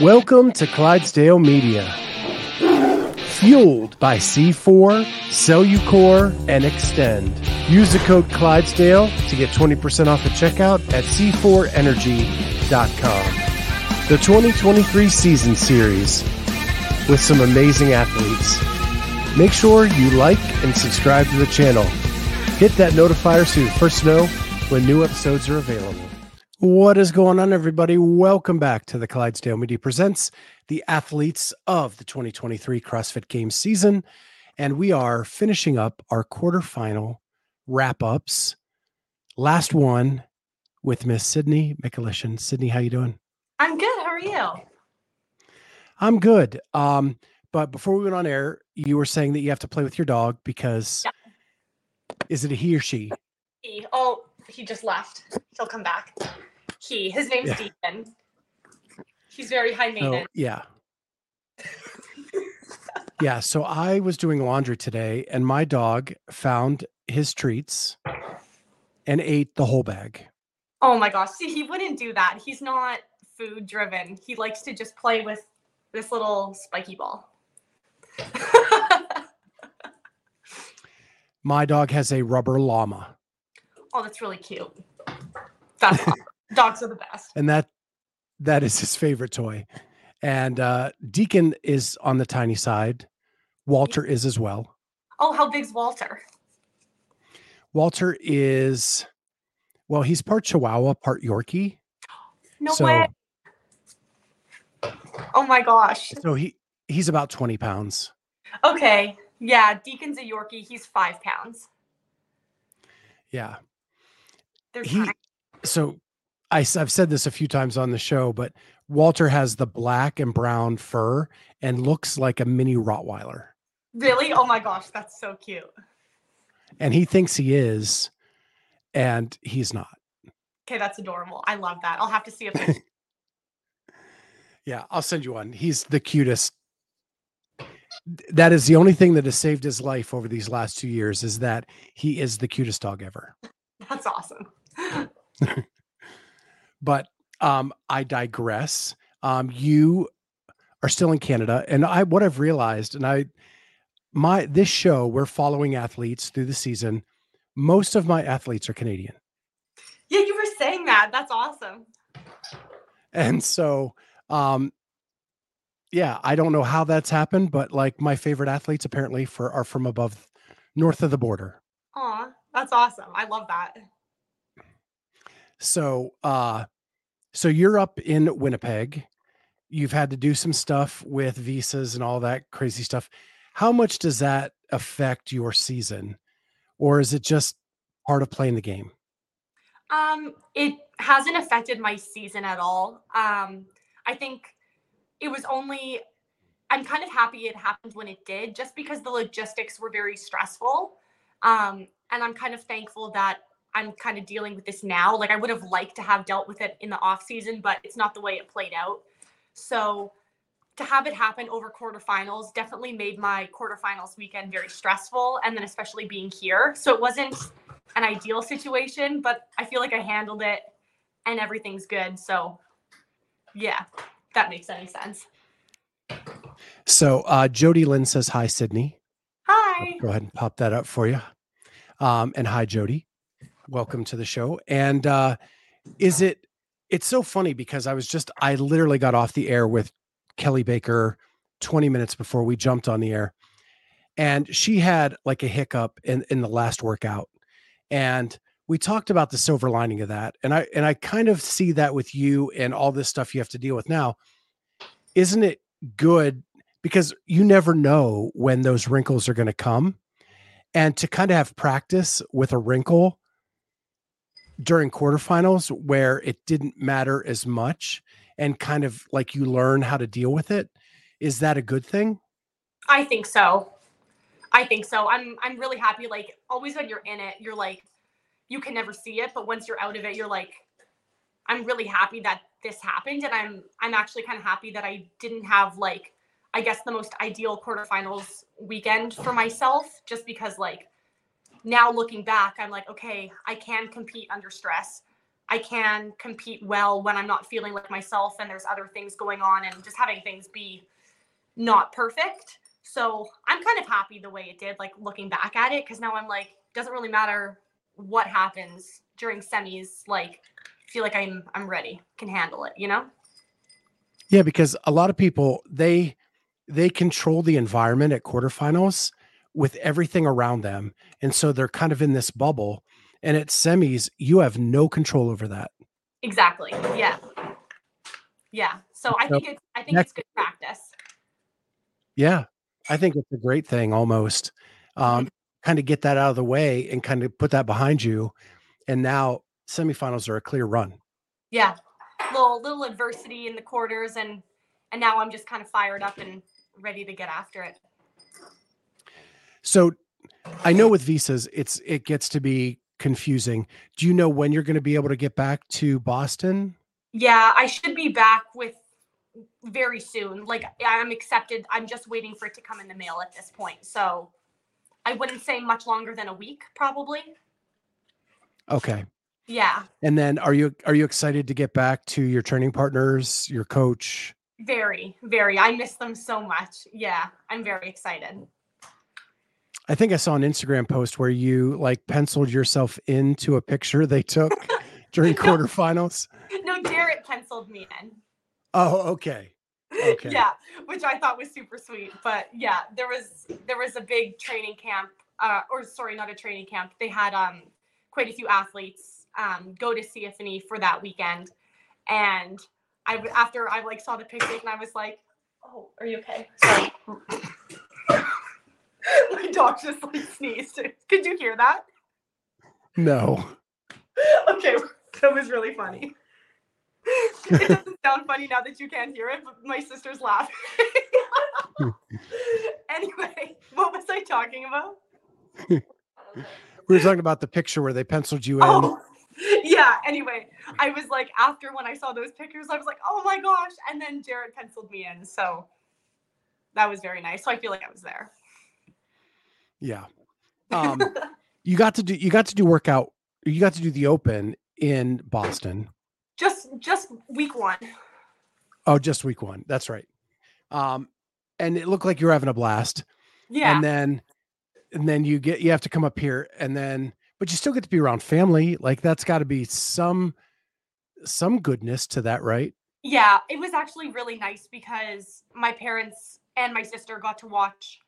Welcome to Clydesdale Media. Fueled by C4, Cellucor, and Extend. Use the code Clydesdale to get 20% off at checkout at c4energy.com. The 2023 season series with some amazing athletes. Make sure you like and subscribe to the channel. Hit that notifier so you first know when new episodes are available. What is going on, everybody? Welcome back to the Clydesdale Media Presents the athletes of the 2023 CrossFit Games season. And we are finishing up our quarterfinal wrap ups. Last one with Miss Sydney Michalyshen. Sydney, how you doing? I'm good. How are you? I'm good. Um, but before we went on air, you were saying that you have to play with your dog because Yeah. is it a he or she? He, oh, he just left. He'll come back. He, his name's Yeah. Deacon. He's very high So maintenance. yeah. yeah. So I was doing laundry today and my dog found his treats and ate the whole bag. Oh my gosh. See, he wouldn't do that. He's not food driven. He likes to just play with this little spiky ball. My dog has a rubber llama, oh, that's really cute. That's awesome. Dogs are the best. and that that is his favorite toy. And uh Deacon is on the tiny side. Walter is as well. Oh, how big's Walter? Walter is well, he's part Chihuahua, part Yorkie. No so way. Oh my gosh. so he he's about 20 pounds. Okay. Yeah, Deacon's a Yorkie. He's five pounds. Yeah. He so I, have said this a few times on the show, but Walter has the black and brown fur and looks like a mini Rottweiler. Really? Oh my gosh, that's so cute. And he thinks he is, and he's not. Okay, that's adorable. I love that. I'll have to see if Yeah, I'll send you one. He's the cutest. That is the only thing that has saved his life over these last two years is that he is the cutest dog ever. that's awesome. But um, I digress. Um, you are still in Canada, and I what I've realized, and I my this show we're following athletes through the season. Most of my athletes are Canadian, Yeah, you were saying that. That's awesome. and so um, yeah, I don't know how that's happened, but like my favorite athletes apparently for are from above north of the border. Aw, that's awesome. I love that. So uh so you're up in Winnipeg. You've had to do some stuff with visas and all that crazy stuff. How much does that affect your season? Or is it just part of playing the game? Um, it hasn't affected my season at all. Um, I think it was only I'm kind of happy it happened when it did, just because the logistics were very stressful. Um, and I'm kind of thankful that I'm kind of dealing with this now. Like I would have liked to have dealt with it in the off season, but it's not the way it played out. So to have it happen over quarterfinals definitely made my quarterfinals weekend very stressful. And then especially being here. So it wasn't an ideal situation, but I feel like I handled it and everything's good. So yeah, that makes any sense. So uh Jody Lynn says hi, Sydney. Hi. Go ahead and pop that up for you. Um, and hi, Jody. Welcome to the show. And uh, is it? It's so funny because I was just I literally got off the air with Kelly Baker 20 minutes before we jumped on the air, and she had like a hiccup in in the last workout, and we talked about the silver lining of that, and I and I kind of see that with you and all this stuff you have to deal with now. Isn't it good because you never know when those wrinkles are going to come and to kind of have practice with a wrinkle during quarterfinals where it didn't matter as much and kind of like you learn how to deal with it is that a good thing I think so. I think so. I'm I'm really happy. Like always when you're in it, you're like, you can never see it, but once you're out of it, you're like, I'm really happy that this happened. And I'm I'm actually kind of happy that I didn't have like I guess the most ideal quarterfinals weekend for myself, just because like now looking back, I'm like, okay, I can compete under stress. I can compete well when I'm not feeling like myself and there's other things going on and just having things be not perfect. So I'm kind of happy the way it did, like looking back at it, because now I'm like, doesn't really matter what happens during semis. Like, feel like I'm I'm ready, can handle it, you know? Yeah, because a lot of people they they control the environment at quarterfinals with everything around them. And so they're kind of in this bubble. And at semis, you have no control over that. Exactly. Yeah. Yeah. So I think it's I think it's good practice. Yeah. I think it's a great thing almost. Um, kind of get that out of the way and kind of put that behind you. And now semifinals are a clear run. Yeah. Little little adversity in the quarters and and now I'm just kind of fired up and ready to get after it. So I know with visas, it's it gets to be confusing. Do you know when you're going to be able to get back to Boston? Yeah, I should be back with very soon. Like I'm accepted. I'm just waiting for it to come in the mail at this point. So I wouldn't say much longer than a week, probably. Okay. Yeah. And then are you are you excited to get back to your training partners, your coach? Very, very. I miss them so much. Yeah, I'm very excited. I think I saw an Instagram post where you like penciled yourself into a picture they took during quarterfinals. No, Jarrett penciled me in. Oh, okay. Okay. yeah, which I thought was super sweet. But yeah, there was there was a big training camp, uh, or sorry, not a training camp. They had um quite a few athletes um go to CFNE for that weekend, and I after I like saw the pictures and I was like, oh, are you okay? Sorry. My dog just like sneezed. Could you hear that? No. okay, that was really funny. it doesn't sound funny now that you can't hear it, but my sister's laughing. anyway, what was I talking about? we were talking about the picture where they penciled you in. Oh, yeah. Anyway, I was like, after when I saw those pictures, I was like, oh my gosh. And then Jarrett penciled me in. So that was very nice. So I feel like I was there. Yeah. Um, you got to do you got to do workout. You got to do the open in Boston. Just just week one. Oh, just week one. That's right. Um, and it looked like you were having a blast. Yeah. And then and then you get you have to come up here and then but you still get to be around family. Like that's got to be some some goodness to that, right? Yeah, it was actually really nice because my parents and my sister got to watch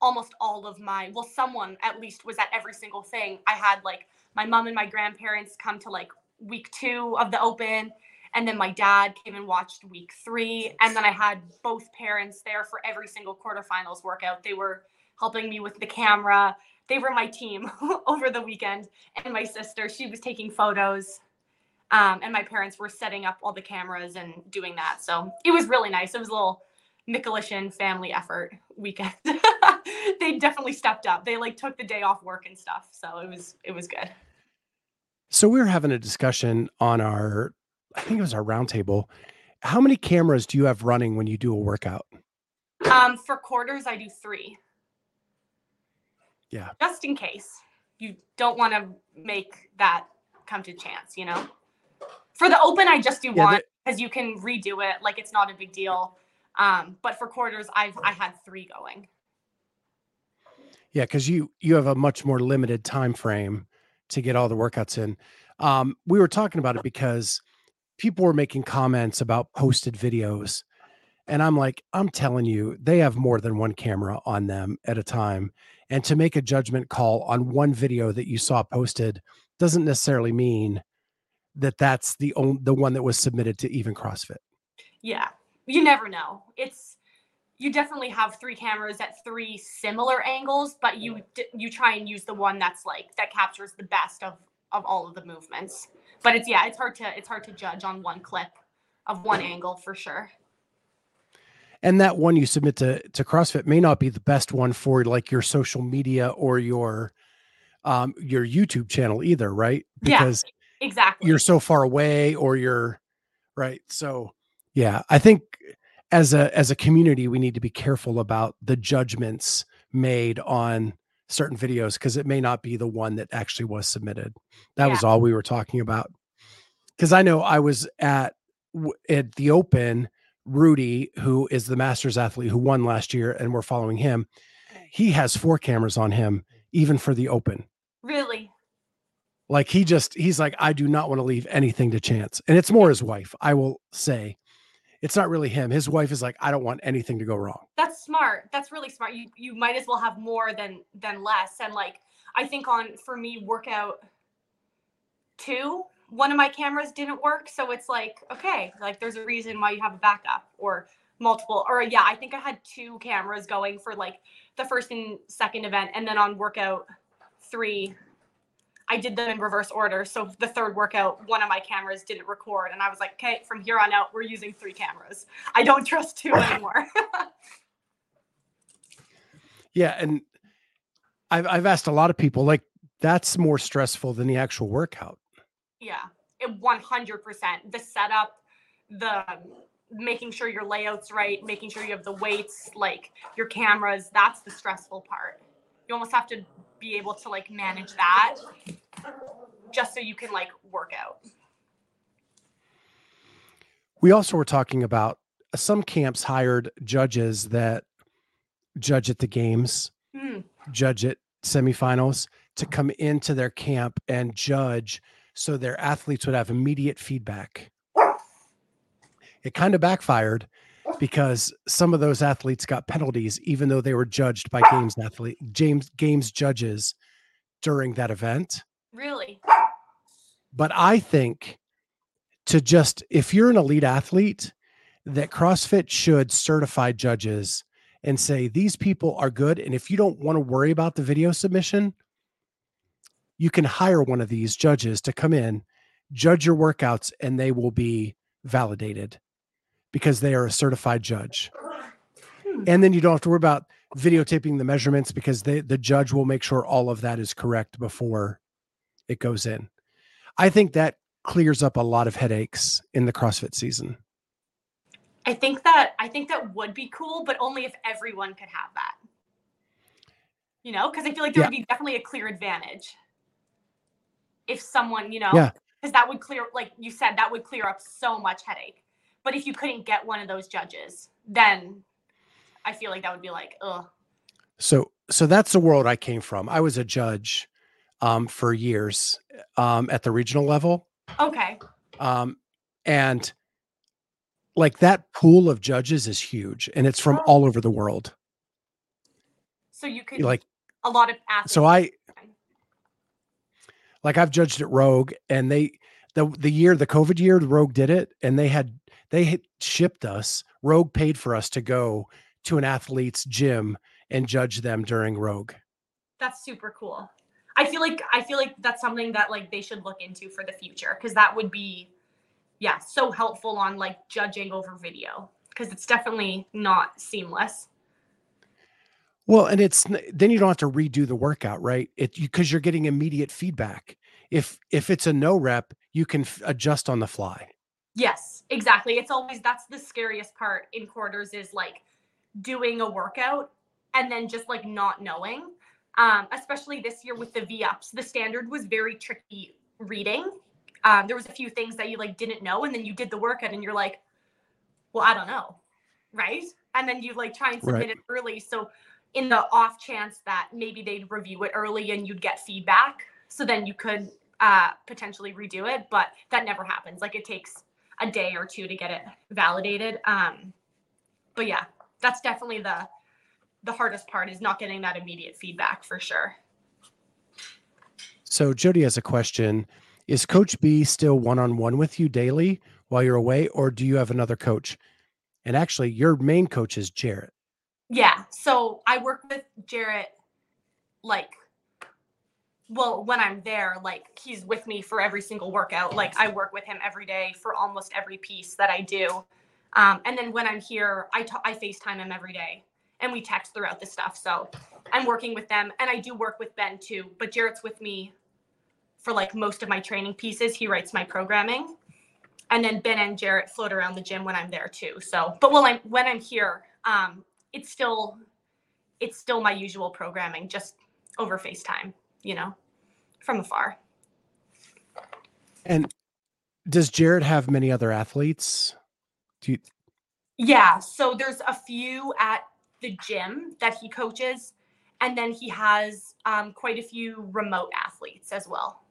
almost all of my well someone at least was at every single thing. I had like my mom and my grandparents come to like week two of the open and then my dad came and watched week three and then i had both parents there for every single quarterfinals workout. They were helping me with the camera. They were my team over the weekend and my sister she was taking photos um, and my parents were setting up all the cameras and doing that. So it was really nice. It was a little Michalyshen family effort weekend. they definitely stepped up. They like took the day off work and stuff. So it was it was good. So we were having a discussion on our I think it was our roundtable. How many cameras do you have running when you do a workout? Um for quarters I do 3. Yeah. Just in case. You don't want to make that come to chance, you know. For the open I just do yeah, one because you can redo it like it's not a big deal um, but for quarters, I've I had three going. Yeah, because you you have a much more limited time frame to get all the workouts in. Um, we were talking about it because people were making comments about posted videos. And I'm like, I'm telling you, they have more than one camera on them at a time. And to make a judgment call on one video that you saw posted doesn't necessarily mean that that's the only the one that was submitted to even CrossFit. Yeah you never know. It's you definitely have three cameras at three similar angles, but you you try and use the one that's like that captures the best of of all of the movements. But it's yeah, it's hard to it's hard to judge on one clip of one angle for sure. And that one you submit to to CrossFit may not be the best one for like your social media or your um your YouTube channel either, right? Because yeah, exactly. You're so far away or you're right. So yeah, I think as a as a community we need to be careful about the judgments made on certain videos because it may not be the one that actually was submitted. That yeah. was all we were talking about. because I know I was at at the Open. Rudy, who is the Masters athlete who won last year, and we're following him. He has four cameras on him, even for the Open. Really? Like he just he's like, I do not want to leave anything to chance. And it's more his wife, I will say. It's not really him. His wife is like, I don't want anything to go wrong. That's smart. That's really smart. You you might as well have more than than less. And like I think on for me workout two, one of my cameras didn't work. So it's like, okay, like there's a reason why you have a backup or multiple or yeah, I think I had two cameras going for like the first and second event and then on workout three I did them in reverse order. So the third workout, one of my cameras didn't record, and I was like, "Okay, from here on out, we're using three cameras. I don't trust two anymore." Yeah, and I've I've asked a lot of people like that's more stressful than the actual workout. yeah, it one hundred percent. The setup, the making sure your layout's right, making sure you have the weights, like your cameras. That's the stressful part. You almost have to be able to like manage that, just so you can like work out. We also were talking about uh, some camps hired judges that judge at the games, Hmm. judge at semifinals to come into their camp and judge so their athletes would have immediate feedback. It kind of backfired because some of those athletes got penalties even though they were judged by games athlete James games judges during that event. Really? But I think to just if you're an elite athlete, that CrossFit should certify judges and say these people are good. And if you don't want to worry about the video submission, you can hire one of these judges to come in, judge your workouts, and they will be validated because they are a certified judge. Hmm. And then you don't have to worry about videotaping the measurements because they, the judge will make sure all of that is correct before it goes in. I think that clears up a lot of headaches in the CrossFit season. I think that I think that would be cool, but only if everyone could have that. You know, because I feel like there Yeah. would be definitely a clear advantage if someone, you know, Yeah. because that would clear, like you said, that would clear up so much headache. But if you couldn't get one of those judges, then I feel like that would be like, ugh. So so that's the world I came from. I was a judge um, for years um, at the regional level. Okay. Um, and like that pool of judges is huge and it's from all over the world. So you could Like a lot of athletes. so I like I've judged at Rogue and they the the year the COVID year Rogue did it and they had they had shipped us Rogue paid for us to go to an athlete's gym and judge them during Rogue. that's super cool. I feel like I feel like that's something that like they should look into for the future because that would be yeah, so helpful on like judging over video because it's definitely not seamless. Well, and it's then you don't have to redo the workout, right? It because you're getting immediate feedback. If if it's a no rep, you can f- adjust on the fly. Yes, exactly. It's always that's the scariest part in quarters is like doing a workout and then just like not knowing. Um, especially this year with the V ups, the standard was very tricky reading. Um, there was a few things that you like didn't know, and then you did the workout, and you're like, "Well, I don't know," right? And then you like try and submit Right. it early. So, in the off chance that maybe they'd review it early and you'd get feedback, so then you could uh, potentially redo it. But that never happens. Like it takes a day or two to get it validated. Um, but yeah, that's definitely the the hardest part is not getting that immediate feedback for sure. So Jody has a question: Is Coach B still one on one with you daily while you're away, or do you have another coach? And actually, your main coach is Jarrett. Yeah. So I work with Jarrett like well, when I'm there, like he's with me for every single workout. Like I work with him every day for almost every piece that I do. Um, and then when I'm here, I I FaceTime him every day and we text throughout the stuff. So I'm working with them and I do work with Ben too, but Jarrett's with me for like most of my training pieces. He writes my programming. And then Ben and Jarrett float around the gym when I'm there too. So, but when I'm when I'm here, um, it's still it's still my usual programming, just over FaceTime, you know, from afar. And does Jarrett have many other athletes? Do you Yeah, so there's a few at the gym that he coaches, and then he has um, quite a few remote athletes as well.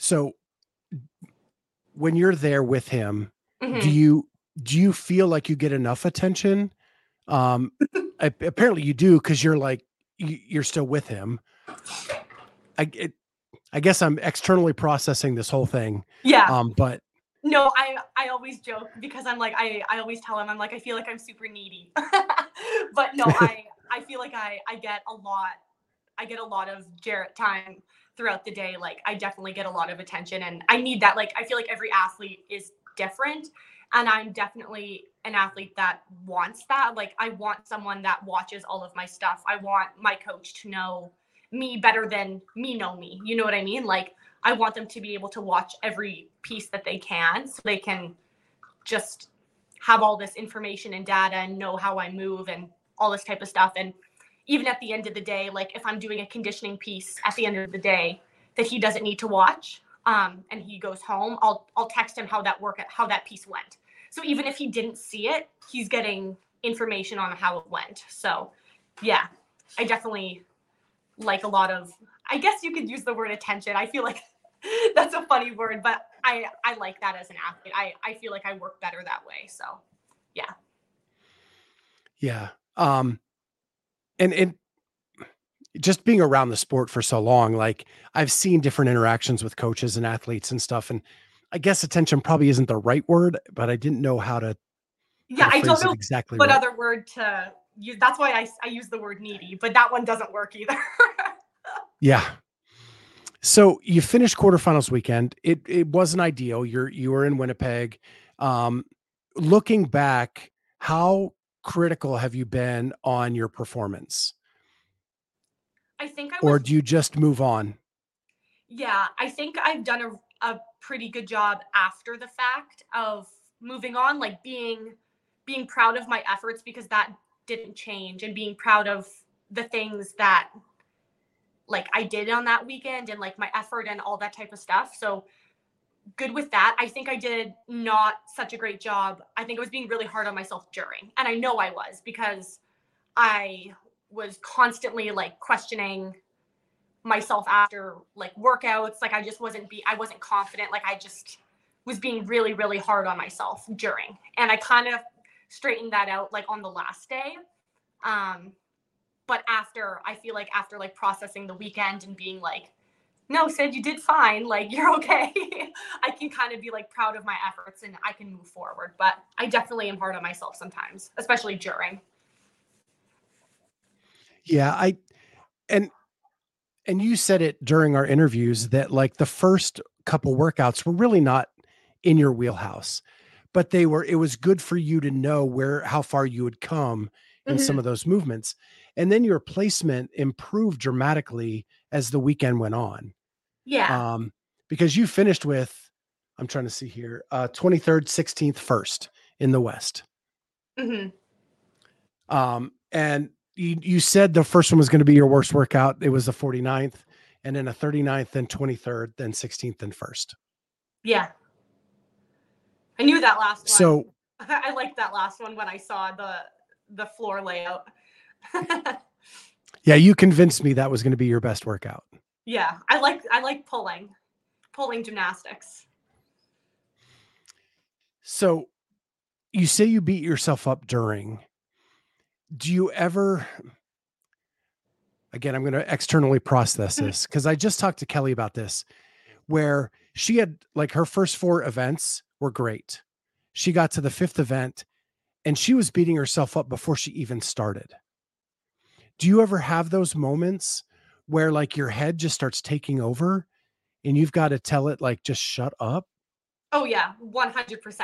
so when you're there with him, Mhm. do you do you feel like you get enough attention? Um apparently you do because you're like you, you're still with him. I it, I guess I'm externally processing this whole thing. Yeah. Um, but No, I I always joke because I'm like I I always tell him I'm like I feel like I'm super needy. but no, I I feel like I I get a lot I get a lot of Jarrett time throughout the day. Like I definitely get a lot of attention and I need that. Like I feel like every athlete is different and I'm definitely an athlete that wants that. Like I want someone that watches all of my stuff. I want my coach to know me better than me know me. You know what I mean? Like I want them to be able to watch every piece that they can so they can just have all this information and data and know how I move and all this type of stuff. And even at the end of the day, like if I'm doing a conditioning piece at the end of the day that he doesn't need to watch, um, and he goes home, I'll I'll text him how that work how that piece went. So even if he didn't see it, he's getting information on how it went. So yeah, I definitely like a lot of I guess you could use the word attention. I feel like that's a funny word, but I I like that as an athlete. I I feel like I work better that way. So yeah. Yeah. Um and and just being around the sport for so long, like I've seen different interactions with coaches and athletes and stuff. And I guess attention probably isn't the right word, but I didn't know how to, yeah, how to I don't know exactly. what right. other word to use. That's why I I use the word needy, but that one doesn't work either. Yeah. So you finished quarterfinals weekend. It it wasn't ideal. You're you were in Winnipeg. Um, looking back, how critical have you been on your performance, I think I was or do you just move on? Yeah, I think I've done a, a pretty good job after the fact of moving on, like being being proud of my efforts because that didn't change and being proud of the things that like I did on that weekend and like my effort and all that type of stuff. So good with that. I think I did not such a great job. I think I was being really hard on myself during. And I know I was because I was constantly like questioning myself after like workouts like i just wasn't be i wasn't confident like i just was being really really hard on myself during and i kind of straightened that out like on the last day. Um but after i feel like after like processing the weekend and being like no said you did fine. Like you're okay. I can kind of be like proud of my efforts and i can move forward but i definitely am hard on myself sometimes especially during. Yeah, I and and you said it during our interviews that like the first couple workouts were really not in your wheelhouse, but they were it was good for you to know where how far you had come in some of those movements. And then your placement improved dramatically as the weekend went on. yeah Um because you finished with I'm trying to see here, uh 23rd, 16th, first in the West. mm-hmm. Um, and you, you said the first one was going to be your worst workout. It was the 49th, and then a 39th, then 23rd, then 16th, and first. Yeah. I knew that last one. So, I liked that last one when I saw the the floor layout. yeah, you convinced me that was going to be your best workout. yeah, I like I like pulling. Pulling gymnastics. So, you say you beat yourself up during. Do you ever? Again, I'm going to externally process Mhm. this because I just talked to Kelly about this, where she had like her first four events were great. She got to the fifth event and she was beating herself up before she even started. Do you ever have those moments where like your head just starts taking over and you've got to tell it like just shut up? Oh yeah, 100%.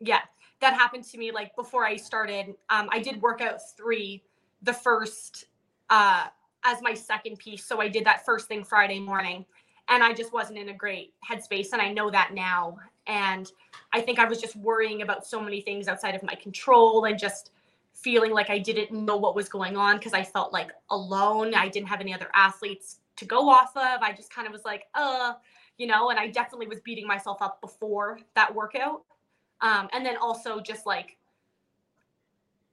Yeah. That happened to me like before I started. Um I did workout 3 the first uh as my second piece. So I did that first thing Friday morning and I just wasn't in a great headspace and I know that now and I think I was just worrying about so many things outside of my control and just feeling like I didn't know what was going on because I felt like alone. I didn't have any other athletes to go off of. I just kind of was like, uh, you know, and I definitely was beating myself up before that workout. Um, and then also just like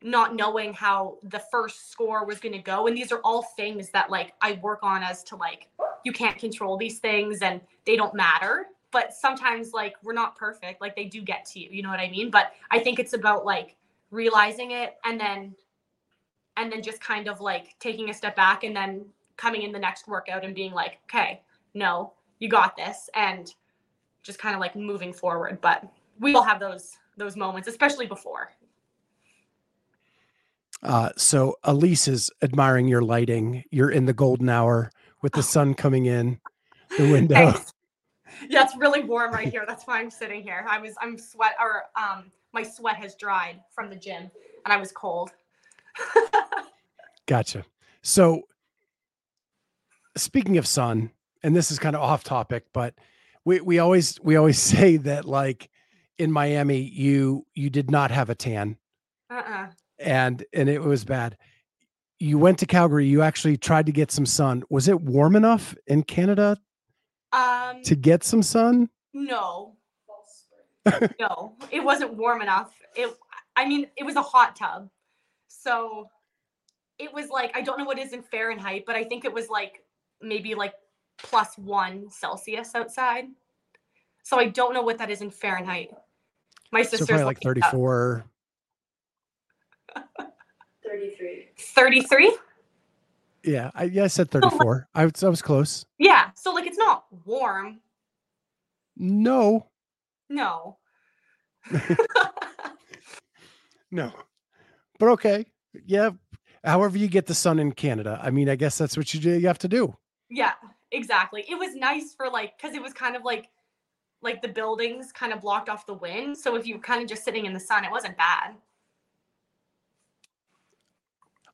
not knowing how the first score was going to go. And these are all things that like I work on as to like, you can't control these things and they don't matter. But sometimes like we're not perfect, like they do get to you, you know what I mean? But I think it's about like realizing it and then and then just kind of like taking a step back and then coming in the next workout and being like, okay, no, you got this, and just kind of like moving forward. But we all have those those moments, especially before. Uh, so Elise is admiring your lighting. You're in the golden hour with the sun coming in the window. Thanks. Yeah, it's really warm right here. That's why I'm sitting here. I was I'm sweat or um my sweat has dried from the gym and I was cold. Gotcha. So speaking of sun, and this is kind of off topic, but we we always we always say that like in Miami, you you did not have a tan. Uh-uh. And and it was bad. You went to Calgary, you actually tried to get some sun. Was it warm enough in Canada Um to get some sun? no. no, it wasn't warm enough. It I mean, it was a hot tub. So it was like I don't know what it is in Fahrenheit, but I think it was like maybe like plus 1 Celsius outside. So I don't know what that is in Fahrenheit. My So sister's probably like looking it up. 34. 33. 33? Yeah, I yeah, I said 34. I was I was close. Yeah. So like it's not warm. No, No. no. But okay. Yeah. However you get the sun in Canada. I mean, I guess that's what you do you have to do. Yeah, exactly. It was nice for like because it was kind of like like the buildings kind of blocked off the wind. So if you were kind of just sitting in the sun, it wasn't bad.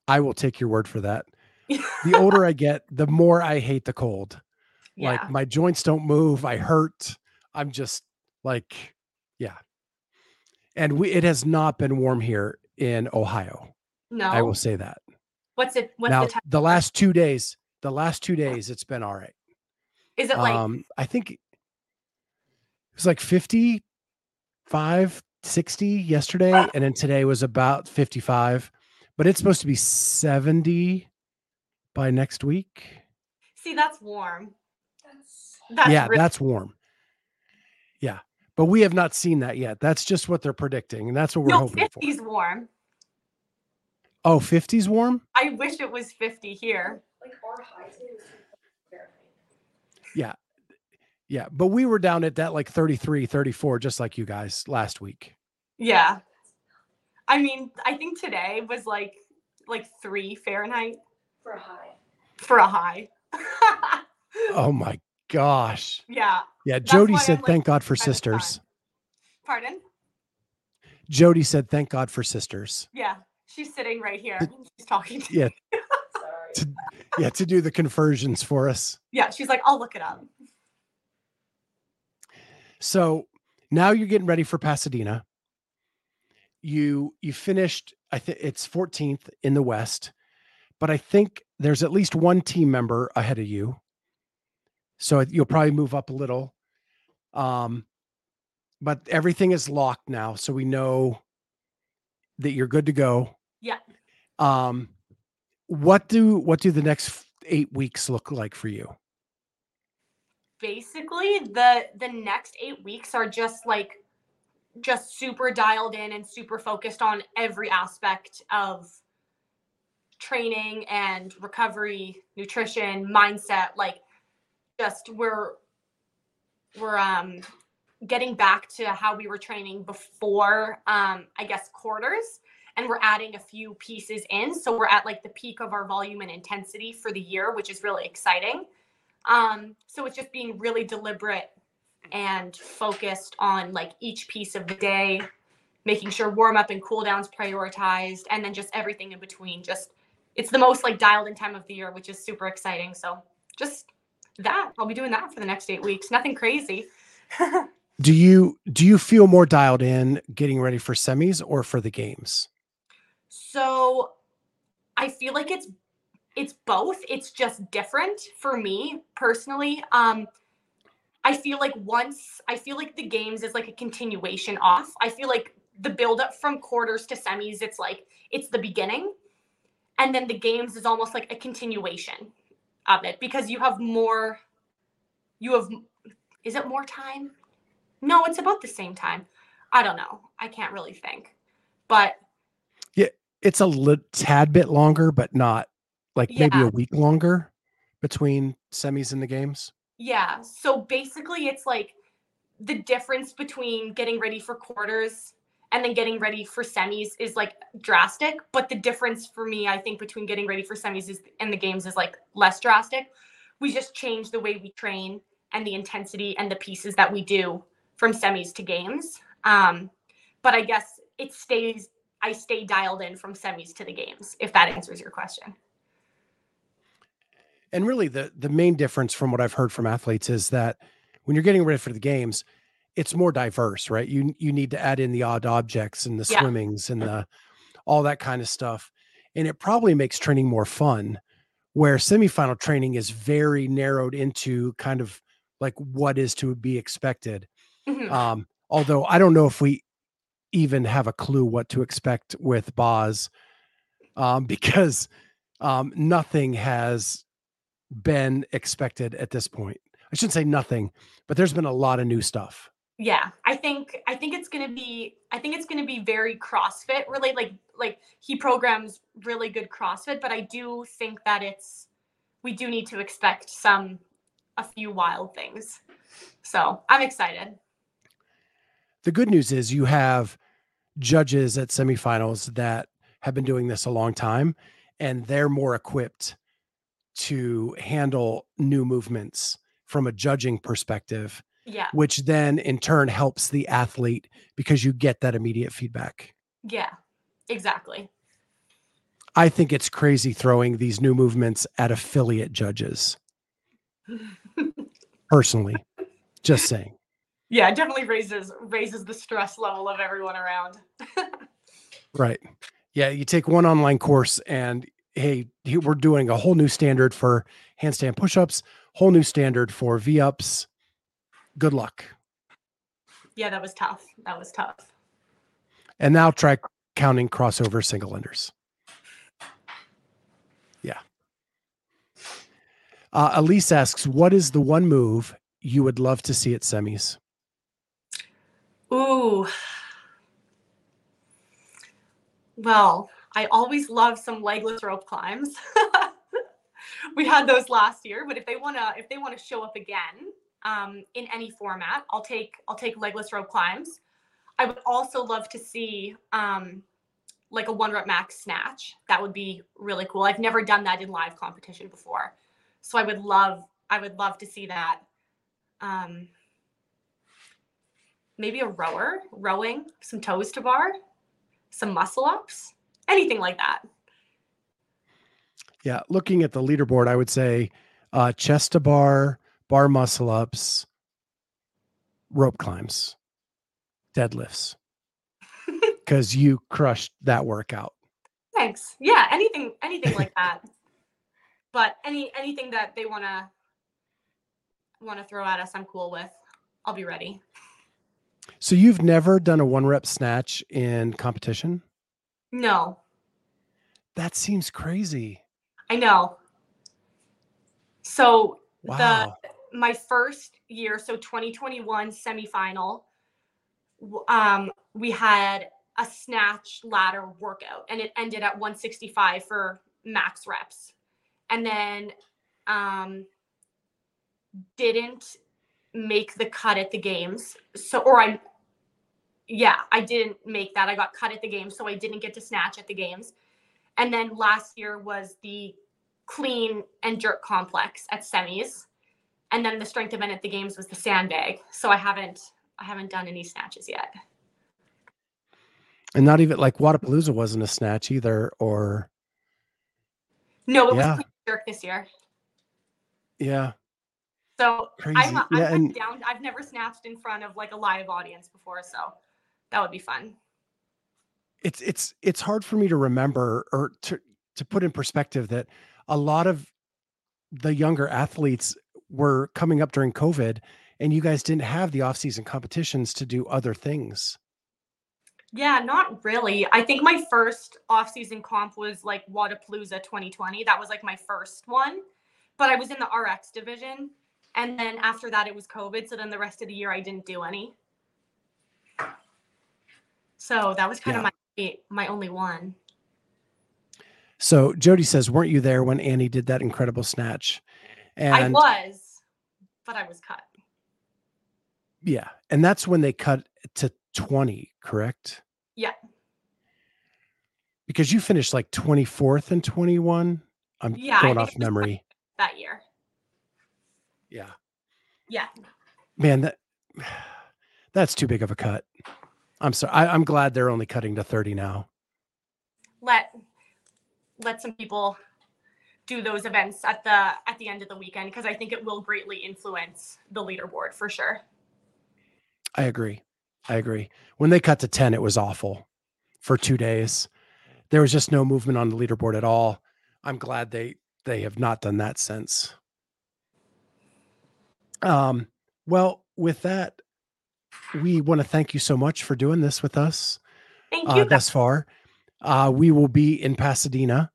I will take your word for that. The older I get, the more I hate the cold. Yeah. Like my joints don't move, I hurt. I'm just like yeah. And we it has not been warm here in Ohio. no. I will say that. What's it? What's now the time? the last 2 days, the last 2 days it's been all right. Is it like um I think it was like 55 60 yesterday and then today was about 55 but it's supposed to be 70 by next week see that's warm. That's That's yeah really, that's warm yeah but we have not seen that yet that's just what they're predicting and that's what we're no hoping for 50's warm. oh 50's warm I wish it was 50 here. like our high today was 2 Fahrenheit. yeah but we were down at that like 33 34 just like you guys last week Yeah. I mean, I think today was like like 3 Fahrenheit For a high. for a high. oh my gosh yeah. yeah jody said like, thank god for kind sisters. Pardon? jody said thank god for sisters Yeah. She's sitting right here. She's talking to yeah Sorry. to yeah to do the conversions for us Yeah, she's like, I'll look it up. so now you're getting ready for pasadena you you finished i think it's 14th in the west but i think there's at least one team member ahead of you. So you'll probably move up a little. Um but everything is locked now so we know that you're good to go. Yeah. um what do what do the next eight weeks look like for you? Basically, the the next eight weeks are just like just super dialed in and super focused on every aspect of training and recovery, nutrition, mindset. Like just we're we're um getting back to how we were training before um I guess quarters and we're adding a few pieces in so we're at like the peak of our volume and intensity for the year which is really exciting um so it's just being really deliberate and focused on like each piece of the day making sure warm up and cool downs prioritized and then just everything in between just it's the most like dialed in time of the year which is super exciting so just that i'll be doing that for the next eight weeks nothing crazy do you do you feel more dialed in getting ready for semis or for the games So I feel like it's it's both. It's just different for me personally. Um I feel like once I feel like the games is like a continuation off. I feel like the build up from quarters to semis, it's like it's the beginning. And then the games is almost like a continuation of it because you have more you have is it more time? No, it's about the same time. I don't know. I can't really think. But yeah, It's a lit tad bit longer, but not like maybe Yeah. a week longer between semis and the games. Yeah. So basically, it's like the difference between getting ready for quarters and then getting ready for semis is like drastic. But the difference for me, I think, between getting ready for semis is, and the games is like less drastic. We just change the way we train and the intensity and the pieces that we do from semis to games. Um, but I guess it stays, I stay dialed in from semis to the games, if that answers your question. And really the the main difference from what I've heard from athletes is that when you're getting ready for the games, it's more diverse, right? You you need to add in the odd objects and the Yeah. swimmings and the all that kind of stuff. And it probably makes training more fun where semifinal training is very narrowed into kind of like what is to be expected. Mhm. Um, although I don't know if we even have a clue what to expect with Boz, um, because um, nothing has been expected at this point. I shouldn't say nothing, but there's been a lot of new stuff. Yeah i think i think it's going to be i think it's going to be very crossfit really like like he programs really good crossfit but i do think that it's we do need to expect some a few wild things. So i'm excited. The good news is you have judges at semifinals that have been doing this a long time and they're more equipped to handle new movements from a judging perspective yeah which then in turn helps the athlete because you get that immediate feedback. yeah exactly I think it's crazy throwing these new movements at affiliate judges. Personally, just saying. yeah it definitely raises raises the stress level of everyone around Right. Yeah. You take one online course and hey, we're doing a whole new standard for handstand push ups, whole new standard for V ups. Good luck. yeah that was tough that was tough And now try counting crossover single enders. Yeah. Uh, Elise asks, what is the one move you would love to see at semis? Ooh. Well, I always love some legless rope climbs. we had those last year, but if they wanna if they wanna show up again um, in any format, I'll take I'll take legless rope climbs. I would also love to see um, like a one rep max snatch. That would be really cool. I've never done that in live competition before, so I would love I would love to see that. Um, maybe a rower, rowing, some toes to bar, some muscle ups, anything like that. Yeah. Looking at the leaderboard, I would say uh, chest to bar, bar muscle ups, rope climbs, deadlifts, because you crushed that workout. Thanks. Yeah, anything anything like that. But any anything that they want to want to throw at us, I'm cool with. I'll be ready. So you've never done a one rep snatch in competition? No, That seems crazy. I know. So Wow. My first year, so 2021 semifinal, um, we had a snatch ladder workout and it ended at 165 for max reps. And then um, didn't make the cut at the games. So, or I, yeah, I didn't make that. I got cut at the games, so I didn't get to snatch at the games. And then last year was the clean and jerk complex at semis and then the strength event at the games was the sandbag. So i haven't i haven't done any snatches yet. And not even like Wodapalooza wasn't a snatch either, or no it was Yeah. and jerk this year. Yeah, so crazy. i'm, I'm yeah, and down i've never snatched in front of like a live audience before so that would be fun. It's it's it's hard for me to remember or to to put in perspective that a lot of the younger athletes were coming up during COVID and you guys didn't have the off-season competitions to do other things. Yeah, not really. I think my first off-season comp was like Wodapalooza 2020. That was like my first one, but I was in the RX division, and then after that it was COVID. So then the rest of the year I didn't do any. So that was kind Yeah. of my my only one. So Jody says, "Weren't you there when Annie did that incredible snatch?" I was, but I was cut. yeah, and that's when they cut to 20, correct? Yeah. Because you finished like 24th and 21. I'm Yeah, going off memory. that year. Yeah. Yeah. Man, that that's too big of a cut. I'm sorry. I, I'm glad they're only cutting to 30 now. Let let some people do those events at the at the end of the weekend because I think it will greatly influence the leaderboard for sure. I agree. I agree. When they cut to 10, it was awful for two days. There was just no movement on the leaderboard at all. I'm glad they they have not done that since. Um, well, with that, we want to thank you so much for doing this with us Thank uh, you. thus far. Uh, we will be in Pasadena.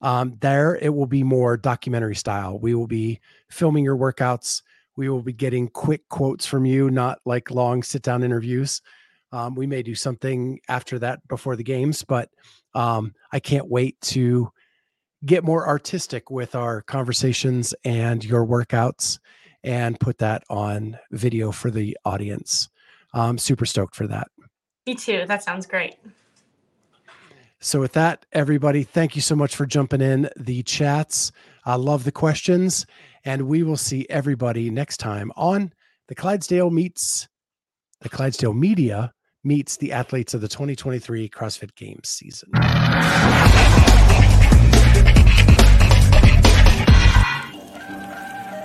Um, there, it will be more documentary style. We will be filming your workouts. We will be getting quick quotes from you, not like long sit down interviews. Um, we may do something after that before the games, but um, I can't wait to get more artistic with our conversations and your workouts and put that on video for the audience. I'm super stoked for that. Me too. That sounds great. So, with that, everybody, thank you so much for jumping in the chats. I love the questions, and we will see everybody next time on the Clydesdale meets the Clydesdale media meets the athletes of the 2023 CrossFit Games season.